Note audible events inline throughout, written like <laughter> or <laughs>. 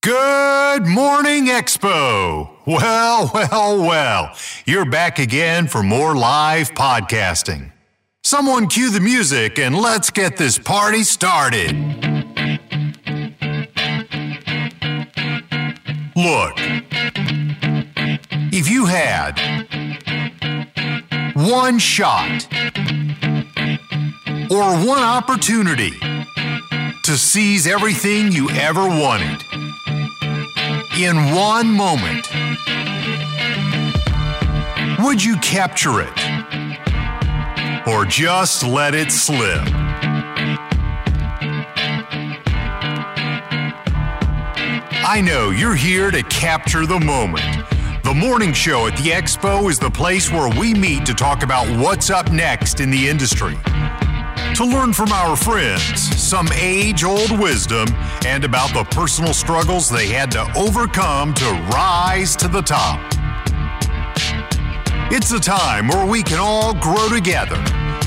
Good morning, Expo. Well, <laughs> well, well. You're back again for more live podcasting. Someone cue the music and let's get this party started. Look, if you had one shot or one opportunity to seize everything you ever wanted in one moment, would you capture it or just let it slip? I know you're here to capture the moment. The morning show at the Expo is the place where we meet to talk about what's up next in the industry. To learn from our friends some age old wisdom and about the personal struggles they had to overcome to rise to the top. It's a time where we can all grow together,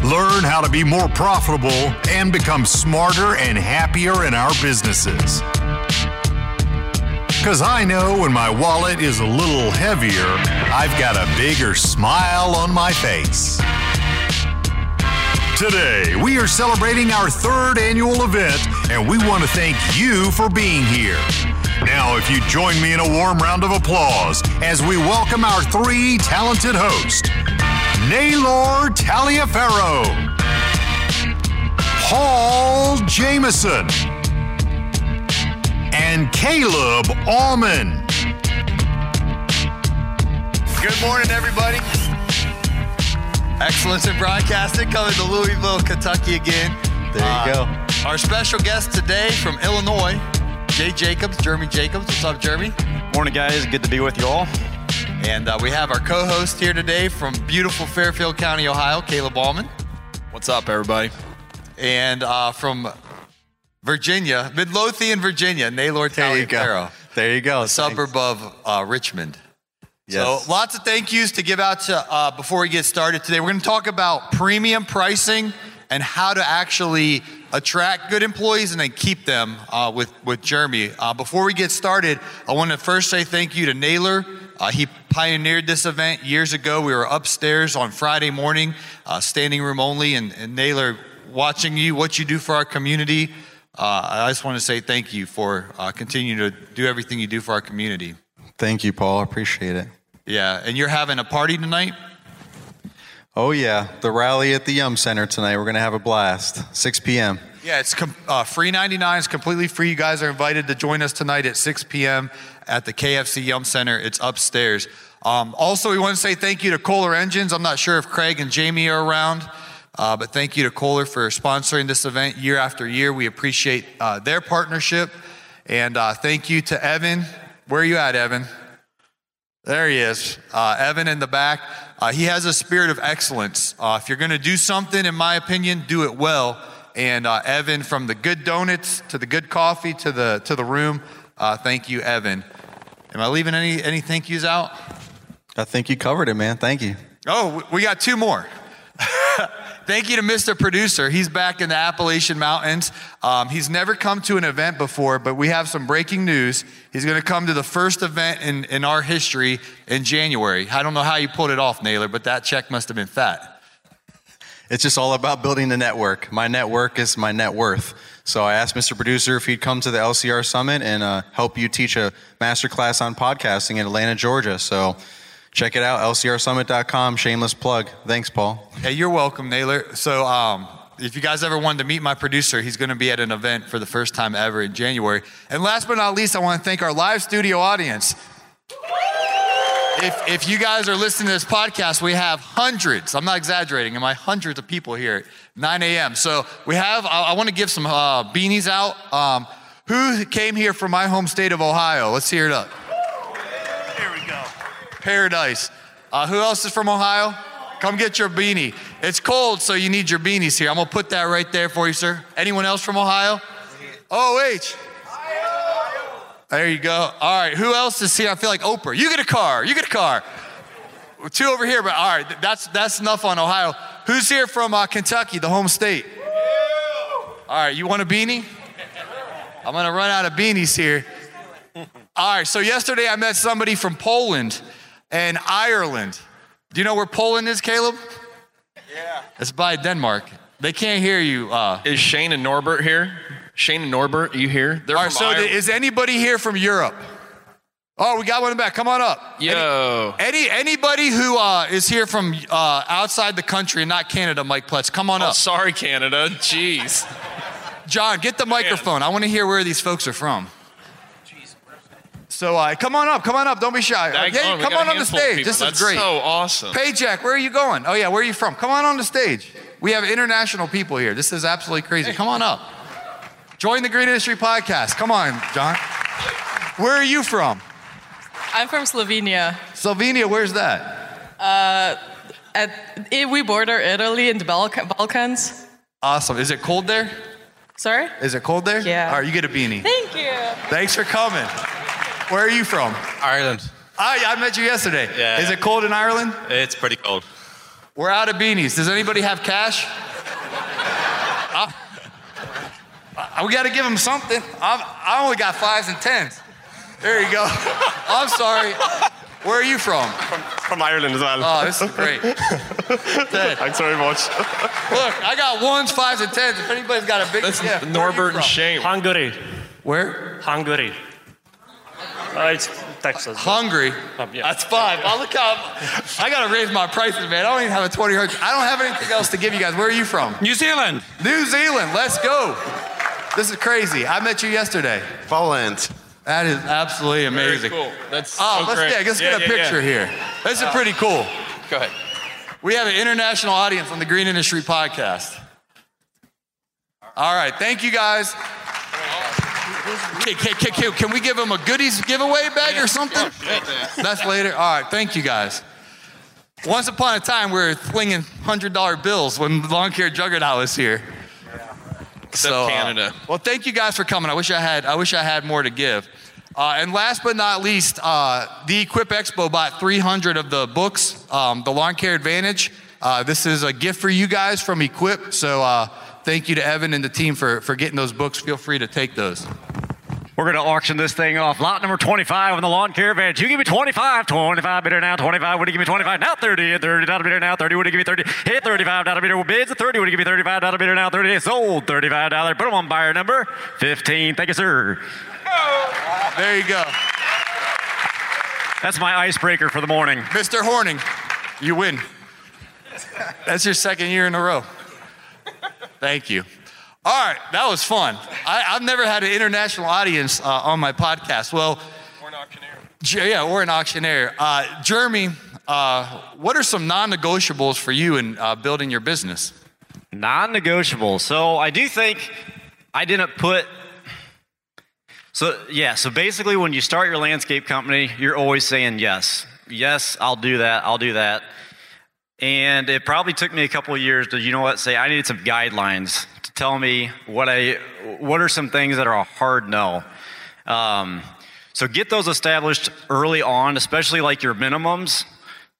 learn how to be more profitable, and become smarter and happier in our businesses. Because I know when my wallet is a little heavier, I've got a bigger smile on my face. Today, we are celebrating our third annual event, and we want to thank you for being here. Now, if you join me in a warm round of applause as we welcome our three talented hosts Naylor Taliaferro, Paul Jamison, and Caleb Allman. Good morning, everybody. Excellence in broadcasting coming to Louisville, Kentucky again. There you go. Our special guest today from Illinois, Jay Jacobs, Jeremy Jacobs. What's up, Jeremy? Morning, guys. Good to be with you all. And uh, we have our co-host here today from beautiful Fairfield County, Ohio, Caleb Allman. What's up, everybody? And uh, from Virginia, Midlothian, Virginia, Naylor There you go. There you go. a suburb of uh, Richmond. Yes. So lots of thank yous to give out to uh, before we get started today. We're going to talk about premium pricing and how to actually attract good employees and then keep them uh, with with Jeremy. Uh, before we get started, I want to first say thank you to Naylor. Uh, he pioneered this event years ago. We were upstairs on Friday morning, uh, standing room only, and, and Naylor watching you, what you do for our community. Uh, I just want to say thank you for uh, continuing to do everything you do for our community. Thank you, Paul. I appreciate it. Yeah, and you're having a party tonight? Oh, yeah. The rally at the Yum Center tonight. We're going to have a blast. 6 p.m. Yeah, it's com- uh, free 99. It's completely free. You guys are invited to join us tonight at 6 p.m. at the KFC Yum Center. It's upstairs. Um, also, we want to say thank you to Kohler Engines. I'm not sure if Craig and Jamie are around, uh, but thank you to Kohler for sponsoring this event year after year. We appreciate uh, their partnership. And uh, thank you to Evan. Where are you at, Evan? There he is, uh, Evan in the back. Uh, he has a spirit of excellence. Uh, if you're going to do something, in my opinion, do it well. And uh, Evan, from the good donuts to the good coffee to the to the room, uh, thank you, Evan. Am I leaving any any thank yous out? I think you covered it, man. Thank you. Oh, we got two more. Thank you to Mr. Producer. He's back in the Appalachian Mountains. Um, he's never come to an event before, but we have some breaking news. He's going to come to the first event in, in our history in January. I don't know how you pulled it off, Naylor, but that check must have been fat. It's just all about building the network. My network is my net worth. So I asked Mr. Producer if he'd come to the LCR Summit and uh, help you teach a master class on podcasting in Atlanta, Georgia. So check it out, lcrsummit.com. Shameless plug. Thanks, Paul. Hey, you're welcome, Naylor. So, um, if you guys ever wanted to meet my producer, he's going to be at an event for the first time ever in January. And last but not least, I want to thank our live studio audience. If, if you guys are listening to this podcast, we have hundreds, I'm not exaggerating, am I? Hundreds of people here at 9 a.m. So we have, I, I want to give some uh, beanies out. Um, who came here from my home state of Ohio? Let's hear it up. Paradise. Uh, who else is from Ohio? Come get your beanie. It's cold, so you need your beanies here. I'm gonna put that right there for you, sir. Anyone else from Ohio? OH. There you go. All right, who else is here? I feel like Oprah. You get a car. You get a car. Two over here, but all right, that's that's enough on Ohio. Who's here from uh, Kentucky, the home state? All right, you want a beanie? I'm gonna run out of beanies here. All right, so yesterday I met somebody from Poland and Ireland. Do you know where Poland is, Caleb? Yeah. It's by Denmark. They can't hear you. Uh, Is Shane and Norbert here? Shane and Norbert, are you here? They're all right, so Ireland. is anybody here from Europe? Oh, we got one in the back. Come on up. Yo. Any anybody who uh, is here from uh, outside the country and not Canada, Mike Pletz, come on Oh, up. sorry, Canada. Jeez. John, get the microphone. I want to hear where these folks are from. So uh, come on up, come on up. Don't be shy. Uh, Daggone, yeah, we come on a on the stage. This That's is great. That's so awesome. Payjack, where are you going? Oh yeah, where are you from? Come on on the stage. We have international people here. This is absolutely crazy. Come on up. Join the Green Industry Podcast. Come on, John. Where are you from? I'm from Slovenia. Slovenia. Where's that? At, eh, we border Italy and the Balka- Balkans. Awesome. Is it cold there? Sorry? Is it cold there? Yeah. All right, you get a beanie. Thank you. Thanks for coming. Where are you from? Ireland. I, I met you yesterday. Yeah. Is it cold in Ireland? It's pretty cold. We're out of beanies. Does anybody have cash? Uh, uh, we got to give them something. I've, I only got fives and tens. There you go. <laughs> I'm sorry. Where are you from? From Ireland as well. Oh, this is great. <laughs> Thanks very much. look, I got ones, fives, and tens. If anybody's got a big, That's yeah, where are you Norbert and? Shane. Hungary. Where? Hungary. Uh, it's Texas. Hungry. Um, yeah. That's five. Oh, look how I gotta raise my prices, man. I don't even have a 20 hertz. I don't have anything else to give you guys. Where are you from? New Zealand. New Zealand. Let's go. This is crazy. I met you yesterday. Poland. That is absolutely amazing. Very amazing. cool. That's Oh, so let's, great. yeah, let's Yeah, get a yeah, yeah. picture here. This is pretty cool. Go ahead. We have an international audience on the Green Industry Podcast. All right, thank you guys. Can, can- can- can- we give them a goodies giveaway bag or something? That's later. All right, thank you guys. Once upon a time, we were flinging $100 bills when Lawn Care Juggernaut was here. Except uh, Canada. well, thank you guys for coming. I wish I had. I wish I had more to give. Uh, and last but not least, uh, the Equip Expo bought 300 of the books, um, the Lawn Care Advantage. Uh, this is a gift for you guys from Equip. So uh, thank you to Evan and the team for for getting those books. Feel free to take those. We're going to auction this thing off. Lot number 25 on the lawn care advantage. You give me 25. 25 bidder now. 25. Would you give me 25? Now 30. 30 dollar bidder now. 30. Would you give me 30? Hit 35 not dollar bidder. Bids 30. Would you give me 35 dollar bidder now? 30. Sold. 35 dollar. Put them on buyer number 15. Thank you, sir. There you go, That's my icebreaker for the morning. Mr. Horning. You win. That's your second year in a row. Thank you. All right, that was fun. I, I've never had an international audience uh, on my podcast. Well, We're an auctioneer. Yeah, we're an auctioneer. Uh, Jeremy, uh, what are some non-negotiables for you in uh, building your business? Non-negotiable. So I do think I didn't put. So yeah. So basically, when you start your landscape company, you're always saying yes, yes, I'll do that, I'll do that. And it probably took me a couple of years to, you know what, say I needed some guidelines to tell me what I, what are some things that are a hard no. Um, so get those established early on, especially like your minimums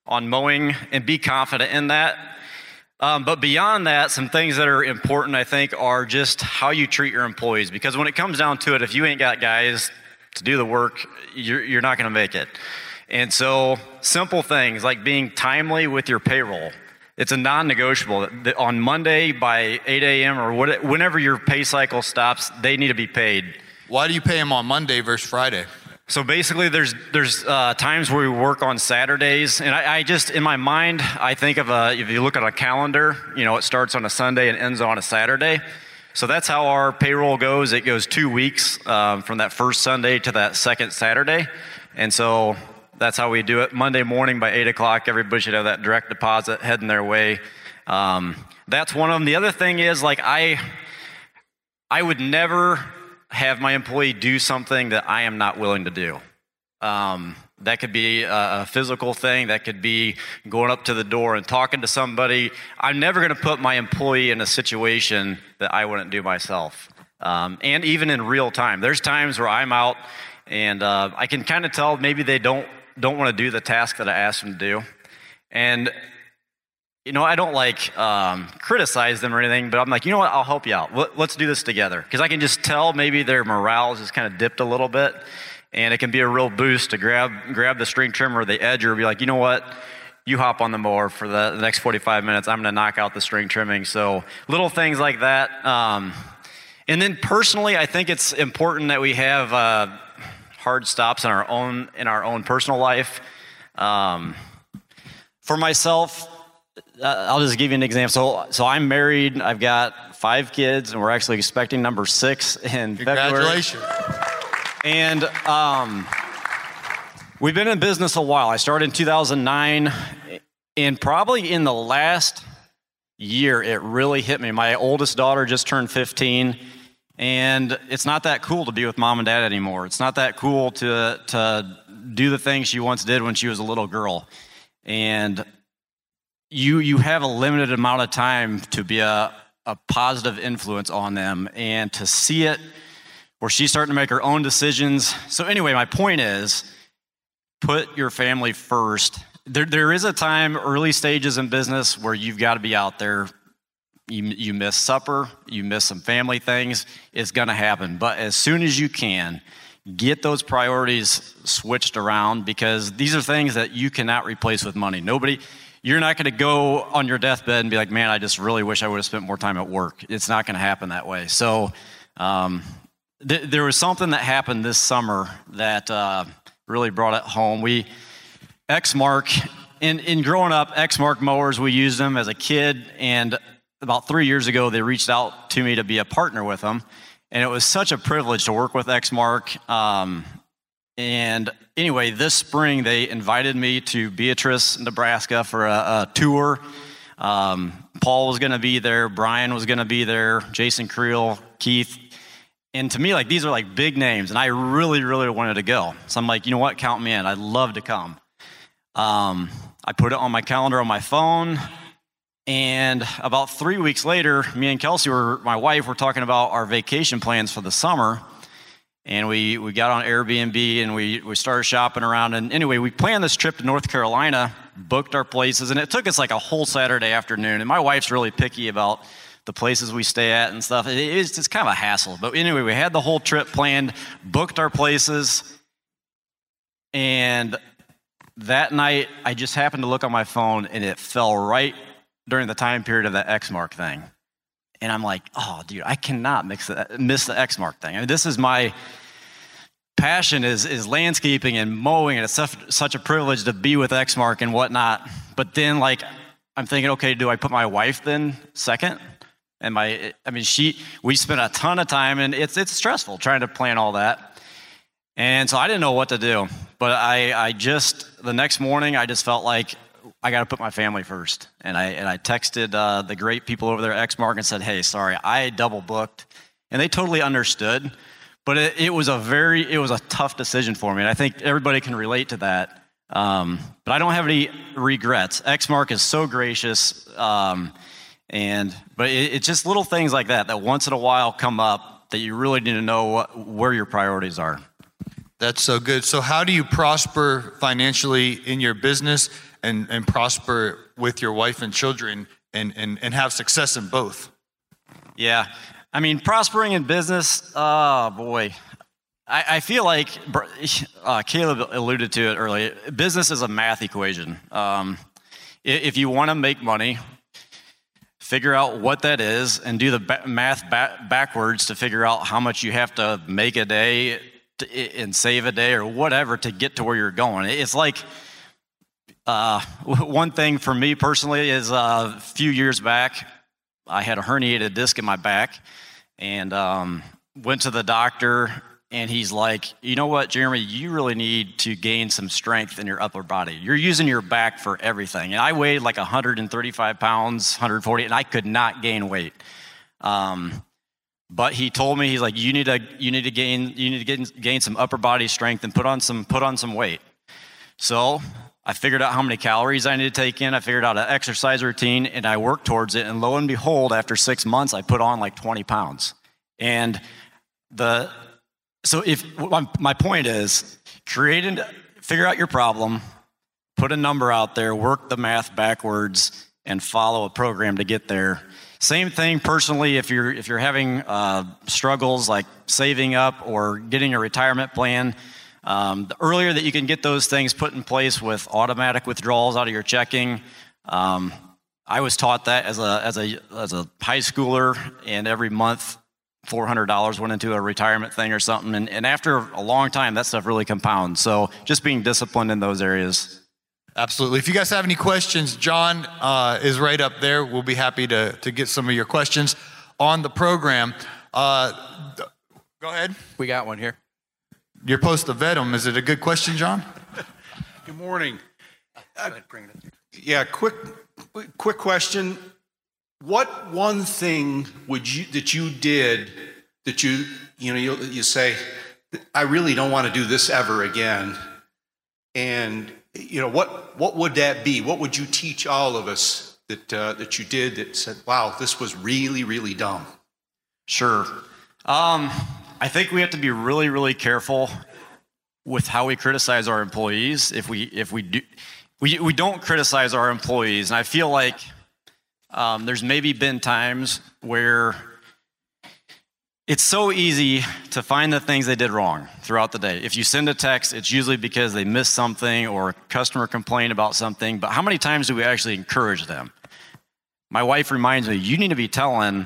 on mowing, and be confident in that. Um, but beyond that, some things that are important, I think, are just how you treat your employees. Because when it comes down to it, if you ain't got guys to do the work, you're, you're not going to make it. And so, simple things like being timely with your payroll. It's a non negotiable. On Monday by 8 a.m. or what, whenever your pay cycle stops, they need to be paid. Why do you pay them on Monday versus Friday? So basically, there's there's uh, times where we work on Saturdays, and I, I just in my mind I think of a if you look at a calendar, you know, it starts on a Sunday and ends on a Saturday. So that's how our payroll goes. It goes two weeks um, from that first Sunday to that second Saturday, and so that's how we do it. Monday morning by eight o'clock, everybody should have that direct deposit heading their way. Um, that's one of them. The other thing is like I I would never have my employee do something that I am not willing to do. Um, that could be a physical thing. That could be going up to the door and talking to somebody. I'm never going to put my employee in a situation that I wouldn't do myself. Um, and even in real time, there's times where I'm out and uh, I can kind of tell maybe they don't don't want to do the task that I asked them to do, and you know, I don't like um, criticize them or anything, but I'm like, you know what? I'll help you out. Let, let's do this together because I can just tell maybe their morale just kind of dipped a little bit, And it can be a real boost to grab, grab the string trimmer or the edger, be like, you know what? You hop on the mower for the, the next 45 minutes. I'm going to knock out the string trimming. So little things like that. Um, and then personally, I think it's important that we have uh, hard stops in our own in our own personal life. Um, for myself, uh, I'll just give you an example. So, so I'm married. I've got five kids, and we're actually expecting number six in Congratulations. February. And um, we've been in business a while. I started in 2009, and probably in the last year, it really hit me. My oldest daughter just turned 15 and it's not that cool to be with mom and dad anymore. It's not that cool to, to do the things she once did when she was a little girl. And you, you have a limited amount of time to be a, a positive influence on them and to see it where she's starting to make her own decisions. So, anyway, my point is put your family first. There, there is a time, early stages in business, where you've got to be out there you, you miss supper, you miss some family things, it's going to happen. But as soon as you can, get those priorities switched around because these are things that you cannot replace with money. Nobody, you're not going to go on your deathbed and be like, man, I just really wish I would have spent more time at work. It's not going to happen that way. So, um, th- there was something that happened this summer that uh, really brought it home. We, Exmark, in, in growing up, Exmark mowers, we used them as a kid, and about three years ago, they reached out to me to be a partner with them. And it was such a privilege to work with Exmark. Um, and anyway, this spring, they invited me to Beatrice, Nebraska for a, a tour. Um, Paul was going to be there, Brian was going to be there, Jason Creel, Keith. And to me, like these are like big names, and I really, really wanted to go. So I'm like, you know what? Count me in. I'd love to come. Um, I put it on my calendar on my phone. And about three weeks later, me and Kelsey were, my wife, were talking about our vacation plans for the summer. And we, we got on Airbnb and we, we started shopping around. And anyway, we planned this trip to North Carolina, booked our places, and it took us like a whole Saturday afternoon. And my wife's really picky about the places we stay at and stuff. It is it's kind of a hassle. But anyway, we had the whole trip planned, booked our places, and that night I just happened to look on my phone and it fell right during the time period of the Exmark thing. And I'm like, oh, dude, I cannot mix the, miss the Exmark thing. I mean, this is my passion is, is landscaping and mowing, and it's such, such a privilege to be with Exmark and whatnot. But then, like, I'm thinking, okay, do I put my wife then second? And my, I mean, she, we spent a ton of time, and it's it's stressful trying to plan all that. And so I didn't know what to do. But I, I just the next morning, I just felt like I got to put my family first. And I, and I texted uh, the great people over there at Exmark and said, hey, sorry, I double booked. And they totally understood. But it, it, was a very, it was a tough decision for me. And I think everybody can relate to that. Um, but I don't have any regrets. Exmark is so gracious. Um, and, but it, it's just little things like that that once in a while come up that you really need to know what, where your priorities are. That's so good. So, how do you prosper financially in your business? And, and prosper with your wife and children and, and, and have success in both. Yeah. I mean, prospering in business, oh boy. I, I feel like uh, Caleb alluded to it earlier. Business is a math equation. Um, if you want to make money, figure out what that is and do the math backwards to figure out how much you have to make a day to, and save a day or whatever to get to where you're going. It's like uh, <laughs> one thing for me personally is uh, a few years back, I had a herniated disc in my back and um, went to the doctor. And he's like, you know what, Jeremy, you really need to gain some strength in your upper body. You're using your back for everything. And I weighed like 135 pounds, 140, and I could not gain weight. Um, but he told me, he's like, you need to, you need to gain, you need to gain, gain some upper body strength and put on some, put on some weight. So I figured out how many calories I need to take in. I figured out an exercise routine and I worked towards it. And lo and behold, after six months, I put on like 20 pounds. And the, so if my point is create and figure out your problem, put a number out there, work the math backwards, and follow a program to get there. Same thing personally if you're if you're having uh, struggles like saving up or getting a retirement plan Um, the earlier that you can get those things put in place with automatic withdrawals out of your checking, um, I was taught that as a as a as a high schooler, and every month, four hundred dollars went into a retirement thing or something. And, and after a long time, that stuff really compounds. So just being disciplined in those areas. Absolutely. If you guys have any questions, John uh, is right up there. We'll be happy to to get some of your questions on the program. Uh, go ahead. We got one here. You're supposed to vet them. Is it a good question, John? Good morning. Uh, yeah, quick, quick question. What one thing would you that you did that you you know you, you say, I really don't want to do this ever again, and you know what what would that be? What would you teach all of us that uh, that you did that said, wow, this was really really dumb? Sure. Um, I think we have to be really, really careful with how we criticize our employees. If we if we do we we don't criticize our employees, and I feel like um, there's maybe been times where it's so easy to find the things they did wrong throughout the day. If you send a text, it's usually because they missed something or a customer complained about something. But how many times do we actually encourage them? My wife reminds me, you need to be telling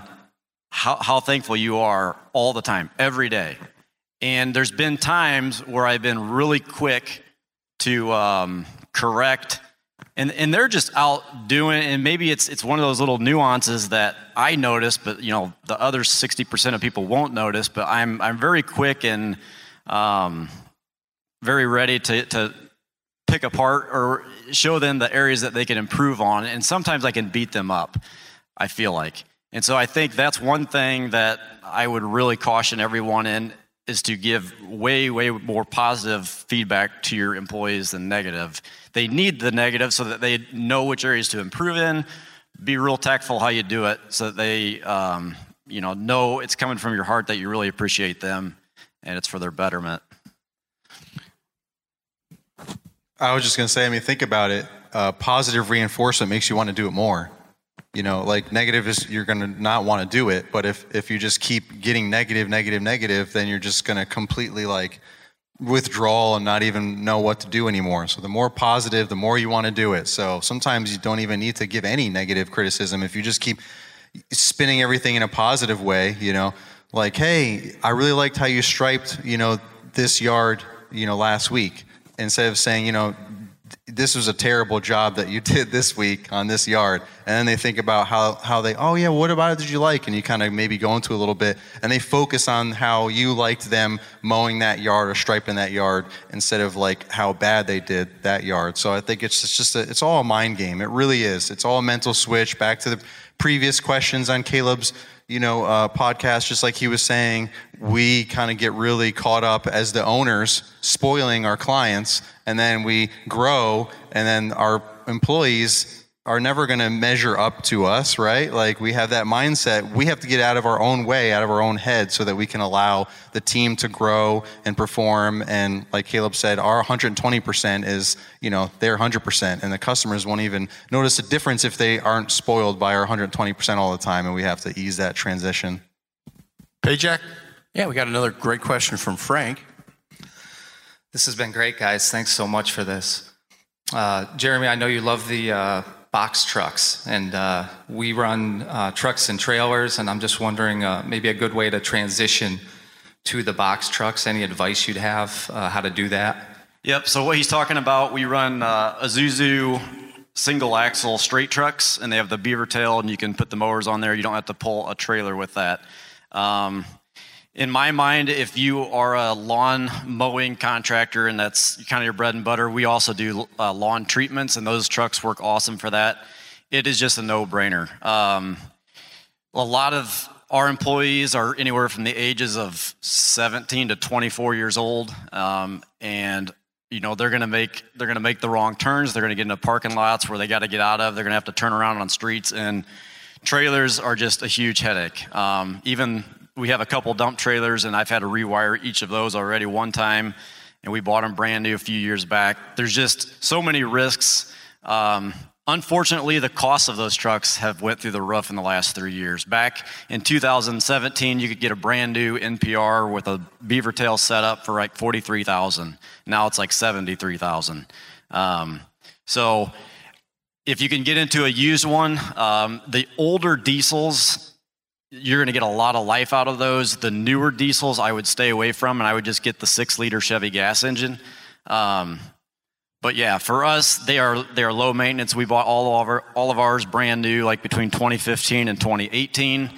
how, how thankful you are all the time, every day. And there's been times where I've been really quick to um, correct, and, and they're just out doing, and maybe it's, it's one of those little nuances that I notice, but you know, the other 60% of people won't notice, but I'm, I'm very quick and um, very ready to, to pick apart or show them the areas that they can improve on. And sometimes I can beat them up, I feel like. And so I think that's one thing that I would really caution everyone in is to give way, way more positive feedback to your employees than negative. They need the negative so that they know which areas to improve in. Be real tactful how you do it so that they, um, you know, know it's coming from your heart that you really appreciate them and it's for their betterment. I was just going to say, I mean, think about it. Uh, positive reinforcement makes you want to do it more. You know, like negative is you're going to not want to do it, but if if you just keep getting negative, negative, negative, then you're just going to completely like withdraw and not even know what to do anymore. So the more positive, the more you want to do it. So sometimes you don't even need to give any negative criticism if you just keep spinning everything in a positive way, you know, like, hey, I really liked how you striped, you know, this yard, you know, last week. Instead of saying, you know, this was a terrible job that you <laughs> did this week on this yard. And then they think about how, how they, oh yeah, what about it did you like? And you kind of maybe go into a little bit and they focus on how you liked them mowing that yard or striping that yard instead of like how bad they did that yard. So I think it's, it's just, a, it's all a mind game. It really is. It's all a mental switch back to the previous questions on Caleb's you know, uh, podcast, just like he was saying, we kind of get really caught up as the owners spoiling our clients, and then we grow, and then our employees are never going to measure up to us, right? Like we have that mindset. We have to get out of our own way, out of our own head, so that we can allow the team to grow and perform. And like Caleb said, our 120% is, you know, their 100%. And the customers won't even notice a difference if they aren't spoiled by our 120% all the time. And we have to ease that transition. Paycheck? Yeah, we got another great question from Frank. This has been great, guys. Thanks so much for this. Uh, Jeremy, I know you love the uh, box trucks, and uh, we run uh, trucks and trailers, and I'm just wondering uh, maybe a good way to transition to the box trucks. Any advice you'd have uh, how to do that? Yep. So what he's talking about, we run uh, Isuzu single axle straight trucks, and they have the beaver tail, and you can put the mowers on there. You don't have to pull a trailer with that. Um, in my mind, if you are a lawn mowing contractor and that's kind of your bread and butter, we also do uh, lawn treatments, and those trucks work awesome for that. It is just a no brainer. Um, a lot of our employees are anywhere from the ages of 17 to 24 years old, um, and you know they're going to make they're going to make the wrong turns. They're going to get into parking lots where they got to get out of. They're going to have to turn around on streets, and trailers are just a huge headache. Um, even we have a couple dump trailers, and I've had to rewire each of those already one time, and we bought them brand new a few years back. There's just so many risks. Um, Unfortunately, the cost of those trucks have went through the roof in the last three years. Back in 2017, you could get a brand new NPR with a beaver tail setup for like 43,000. Now it's like 73,000. Um, so if you can get into a used one, um, the older diesels, you're going to get a lot of life out of those. The newer diesels, I would stay away from, and I would just get the six liter Chevy gas engine. Um, but yeah, for us, they are they are low maintenance. We bought all of our all of ours brand new, like between 2015 and 2018.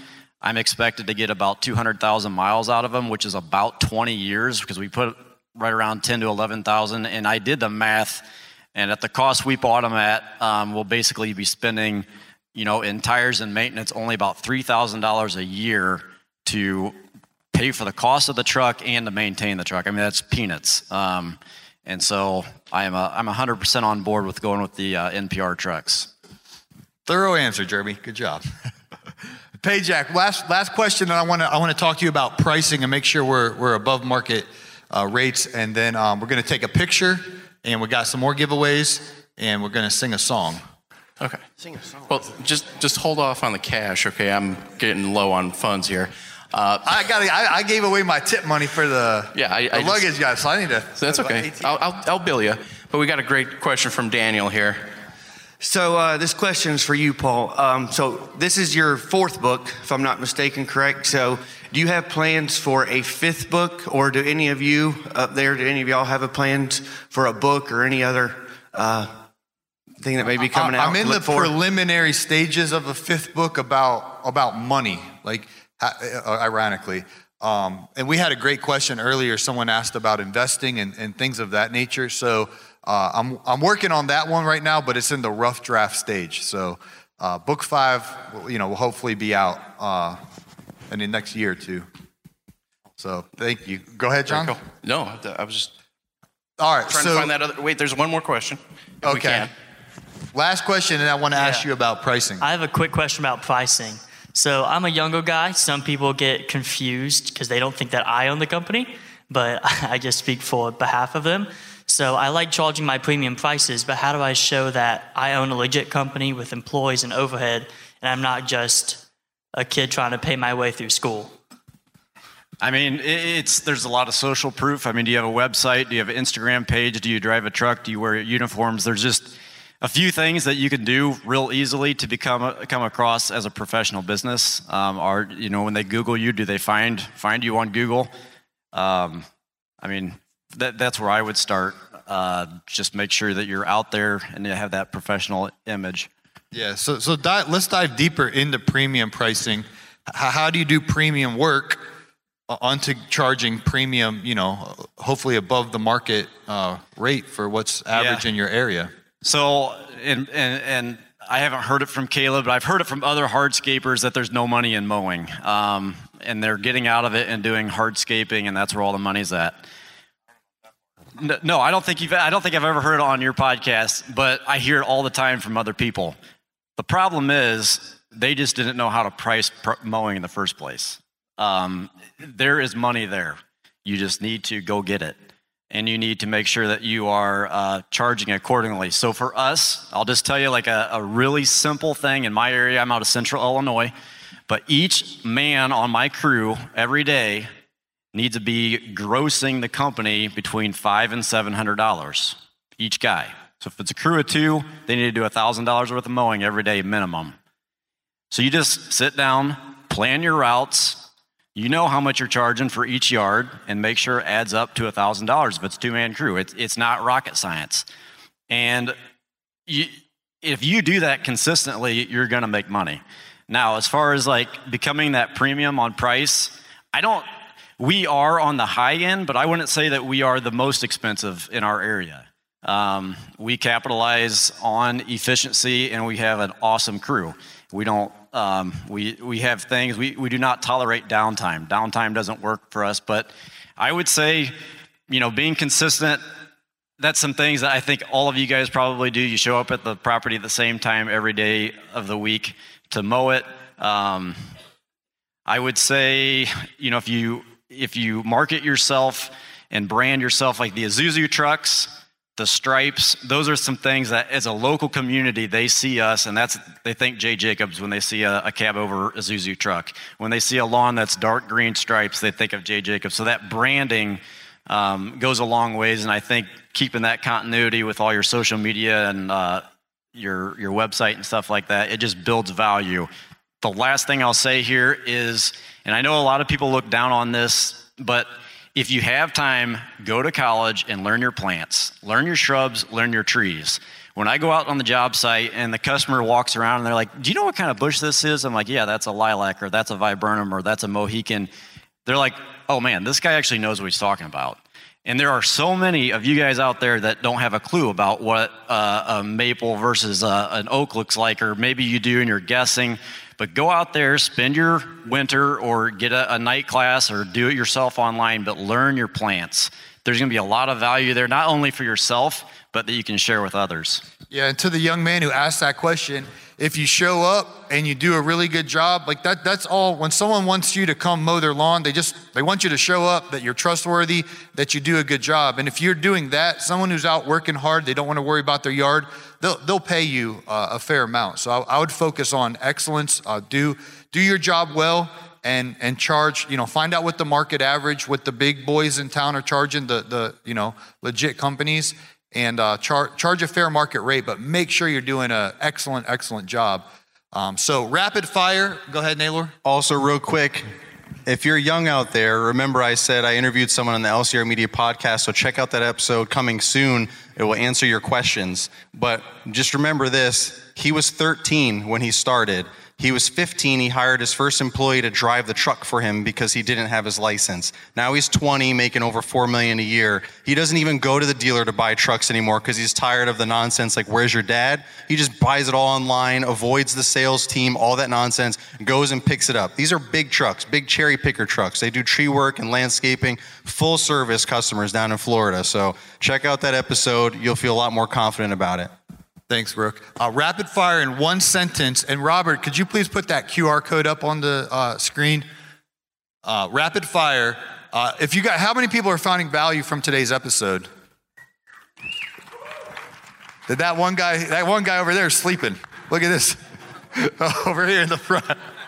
I'm expected to get about 200,000 miles out of them, which is about 20 years because we put right around 10 to 11,000. And I did the math, and at the cost we bought them at, um, we'll basically be spending, you know, in tires and maintenance only about $3,000 a year to pay for the cost of the truck and to maintain the truck. I mean, that's peanuts. Um, and so I am a, I'm 100% on board with going with the uh, NPR trucks. Thorough answer, Jeremy. Good job. <laughs> Payjack, last last question, that I want to I want to talk to you about pricing and make sure we're we're above market uh, rates, and then um, we're going to take a picture, and we got some more giveaways, and we're going to sing a song. Okay. Sing a song. Well, just just hold off on the cash, okay? I'm getting low on funds here. Uh, I got. I, I, gave away my tip money for the yeah I, the I luggage just, guy, so I need to. So that's okay. I'll, I'll, I'll bill you. But we got a great question from Daniel here. So uh, this question is for you, Paul. Um, so this is your fourth book, if I'm not mistaken, correct? So do you have plans for a fifth book, or do any of you up there, do any of y'all have a plans for a book or any other uh, thing that may be coming out? I'm in the preliminary stages of a fifth book about about money, like uh, ironically. Um, and we had a great question earlier. Someone asked about investing and, and things of that nature. So uh, I'm, I'm working on that one right now, but it's in the rough draft stage. So uh, book five, you know, will hopefully be out uh, in the next year or two. So thank you. Go ahead, John. Cool. No, I was just all right. Trying so, to find that other. Wait, there's one more question. Okay. Last question, and I want to ask you about pricing. I have a quick question about pricing. So I'm a younger guy. Some people get confused because they don't think that I own the company, but <laughs> I just speak for behalf of them. So I like charging my premium prices, but how do I show that I own a legit company with employees and overhead, and I'm not just a kid trying to pay my way through school? I mean, it's there's a lot of social proof. I mean, do you have a website? Do you have an Instagram page? Do you drive a truck? Do you wear uniforms? There's just a few things that you can do real easily to become come across as a professional business. Um, are you know when they Google you, do they find find you on Google? Um, I mean, that, that's where I would start. Uh, just make sure that you're out there and you have that professional image. Yeah. So so dive, let's dive deeper into premium pricing. How, how do you do premium work? onto charging premium, you know, hopefully above the market uh, rate for what's average yeah. in your area. So, and, and, and I haven't heard it from Caleb, but I've heard it from other hardscapers that there's no money in mowing. Um, and they're getting out of it and doing hardscaping, and that's where all the money's at. No, I don't think you've. I don't think I've ever heard it on your podcast, but I hear it all the time from other people. The problem is they just didn't know how to price mowing in the first place. Um, there is money there. You just need to go get it. And you need to make sure that you are uh, charging accordingly. So for us, I'll just tell you like a, a really simple thing in my area. I'm out of central Illinois, but each man on my crew every day needs to be grossing the company between five and seven hundred dollars each guy. So if it's a crew of two, they need to do a thousand dollars worth of mowing every day minimum. So you just sit down, plan your routes, you know how much you're charging for each yard and make sure it adds up to $1,000 if it's two man crew. It's, it's not rocket science. And you, if you do that consistently, you're going to make money. Now, as far as like becoming that premium on price, I don't, we are on the high end, but I wouldn't say that we are the most expensive in our area. Um, we capitalize on efficiency and we have an awesome crew. We don't um, we, we have things, we, we do not tolerate downtime. Downtime doesn't work for us, but I would say, you know, being consistent, that's some things that I think all of you guys probably do. You show up at the property at the same time every day of the week to mow it. Um, I would say, you know, if you if you market yourself and brand yourself like the Isuzu trucks, the stripes, those are some things that as a local community, they see us and that's, they think Jay Jacobs when they see a, a cab over Isuzu truck. When they see a lawn that's dark green stripes, they think of Jay Jacobs. So that branding um, goes a long ways. And I think keeping that continuity with all your social media and uh, your, your website and stuff like that, it just builds value. The last thing I'll say here is, and I know a lot of people look down on this, but if you have time, go to college and learn your plants, learn your shrubs, learn your trees. When I go out on the job site and the customer walks around and they're like, Do you know what kind of bush this is? I'm like, Yeah, that's a lilac or that's a viburnum or that's a Mohican. They're like, Oh man, this guy actually knows what he's talking about. And there are so many of you guys out there that don't have a clue about what uh, a maple versus uh, an oak looks like, or maybe you do and you're guessing. But go out there, spend your winter, or get a, a night class, or do it yourself online, but learn your plants. There's going to be a lot of value there, not only for yourself, but that you can share with others. Yeah, and to the young man who asked that question, if you show up and you do a really good job, like that that's all when someone wants you to come mow their lawn, they just they want you to show up that you're trustworthy, that you do a good job. And if you're doing that, someone who's out working hard, they don't want to worry about their yard, they'll they'll pay you uh, a fair amount. So I, I would focus on excellence, uh, do do your job well and and charge you know find out what the market average what the big boys in town are charging the the you know legit companies and uh, char- charge a fair market rate, but make sure you're doing an excellent, excellent job. Um, so, rapid fire. Go ahead, Naylor. Also, real quick, if you're young out there, remember I said I interviewed someone on the LCR Media podcast, so check out that episode coming soon. It will answer your questions. But just remember this he was 13 when he started. He was 15. He hired his first employee to drive the truck for him because he didn't have his license. Now he's 20, making over 4 million a year. He doesn't even go to the dealer to buy trucks anymore because he's tired of the nonsense like, where's your dad? He just buys it all online, avoids the sales team, all that nonsense, goes and picks it up. These are big trucks, big cherry picker trucks. They do tree work and landscaping, full service customers down in Florida. So check out that episode. You'll feel a lot more confident about it. Thanks, Rook. Uh, rapid fire in one sentence. And Robert, could you please put that QR code up on the uh, screen? Uh, rapid fire. Uh, if you got, how many people are finding value from today's episode? Did that one guy, that one guy over there sleeping? Look at this. <laughs> over here in the front.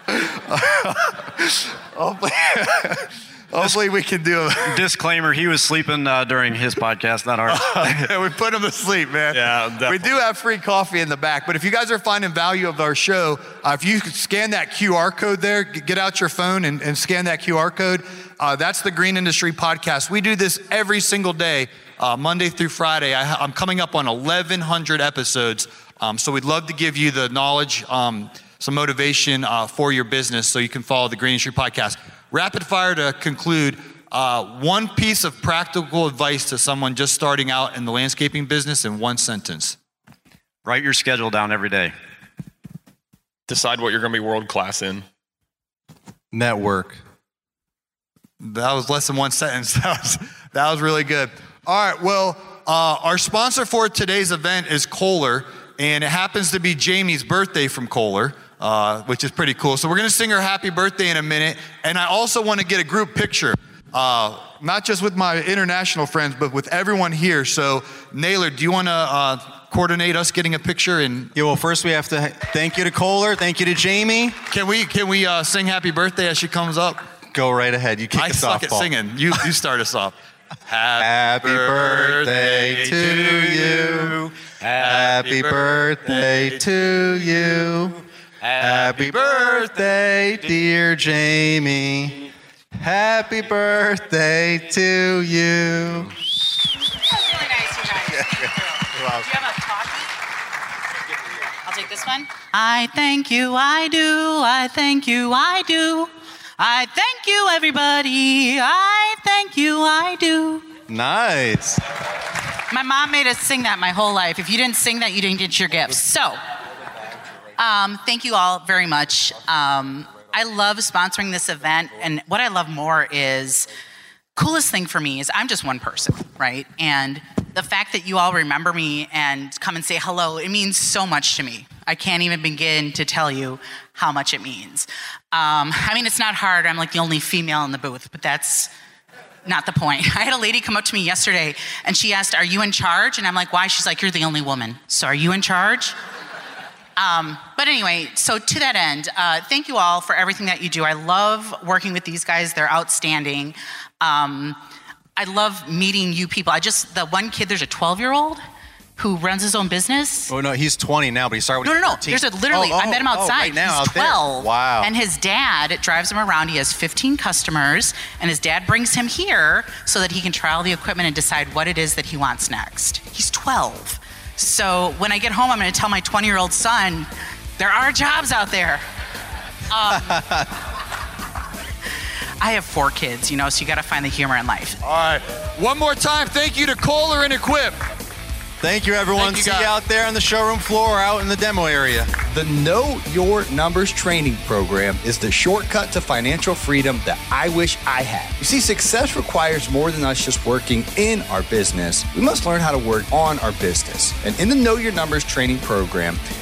<laughs> <laughs> hopefully, we can do a <laughs> disclaimer. He was sleeping uh, during his podcast, not ours. <laughs> we put him to sleep, man. Yeah, we do have free coffee in the back. But if you guys are finding value of our show, uh, if you could scan that QR code there, get out your phone and, and scan that QR code. Uh, that's the Green Industry Podcast. We do this every single day, uh, Monday through Friday. I, I'm coming up on 1,100 episodes. Um, so we'd love to give you the knowledge, um, some motivation uh, for your business so you can follow the Green Industry Podcast. Rapid fire to conclude. Uh, one piece of practical advice to someone just starting out in the landscaping business in one sentence. Write your schedule down every day. Decide what you're going to be world class in. Network. That was less than one sentence. <laughs> That was, that was really good. All right. Well, uh, our sponsor for today's event is Kohler, and it happens to be Jamie's birthday from Kohler. Uh, which is pretty cool. So we're gonna sing her happy birthday in a minute, and I also want to get a group picture, uh, not just with my international friends, but with everyone here. So Naylor, do you want to uh, coordinate us getting a picture? And yeah, well, first we have to thank you to Kohler, thank you to Jamie. Can we can we uh, sing happy birthday as she comes up? Go right ahead. You kick I us suck at Paul. singing. You you start us off. <laughs> Happy birthday to you. Happy birthday to you. Happy birthday, dear Jamie. Happy birthday to you. That was really nice, you guys. You're welcome. Do you have a coffee? I'll take this one. I thank you, I do. I thank you, I do. I thank you, everybody. I thank you, I do. Nice. My mom made us sing that my whole life. If you didn't sing that, you didn't get your gifts. So, um, thank you all very much. Um, I love sponsoring this event, and what I love more is coolest thing for me is I'm just one person, right? And the fact that you all remember me and come and say hello, it means so much to me. I can't even begin to tell you how much it means. Um, I mean, it's not hard. I'm like the only female in the booth, but that's not the point. <laughs> I had a lady come up to me yesterday and she asked, Are you in charge? And I'm like, Why? She's like, You're the only woman. So are you in charge? Um, but anyway, so to that end, uh, thank you all for everything that you do. I love working with these guys, they're outstanding. Um, I love meeting you people. I just, the one kid, there's a 12 year old who runs his own business. Oh no, he's 20 now, but he started. No, When no, no. 13. There's a literally. Oh, I met him oh, outside. Oh, right now, He's out there. 12. Wow. And his dad drives him around. He has 15 customers, and his dad brings him here so that he can trial the equipment and decide what it is that he wants next. He's 12. So when I get home, I'm going to tell my 20 year old son, there are jobs out there. Um, <laughs> I have four kids, you know, so you got to find the humor in life. All right. One more time, thank you to Kohler and Equip. Thank you, everyone. Thank you, See guys. you out there on the showroom floor, or out in the demo area. The Know Your Numbers training program is the shortcut to financial freedom that I wish I had. You see, success requires more than us just working in our business. We must learn how to work on our business. And in the Know Your Numbers training program,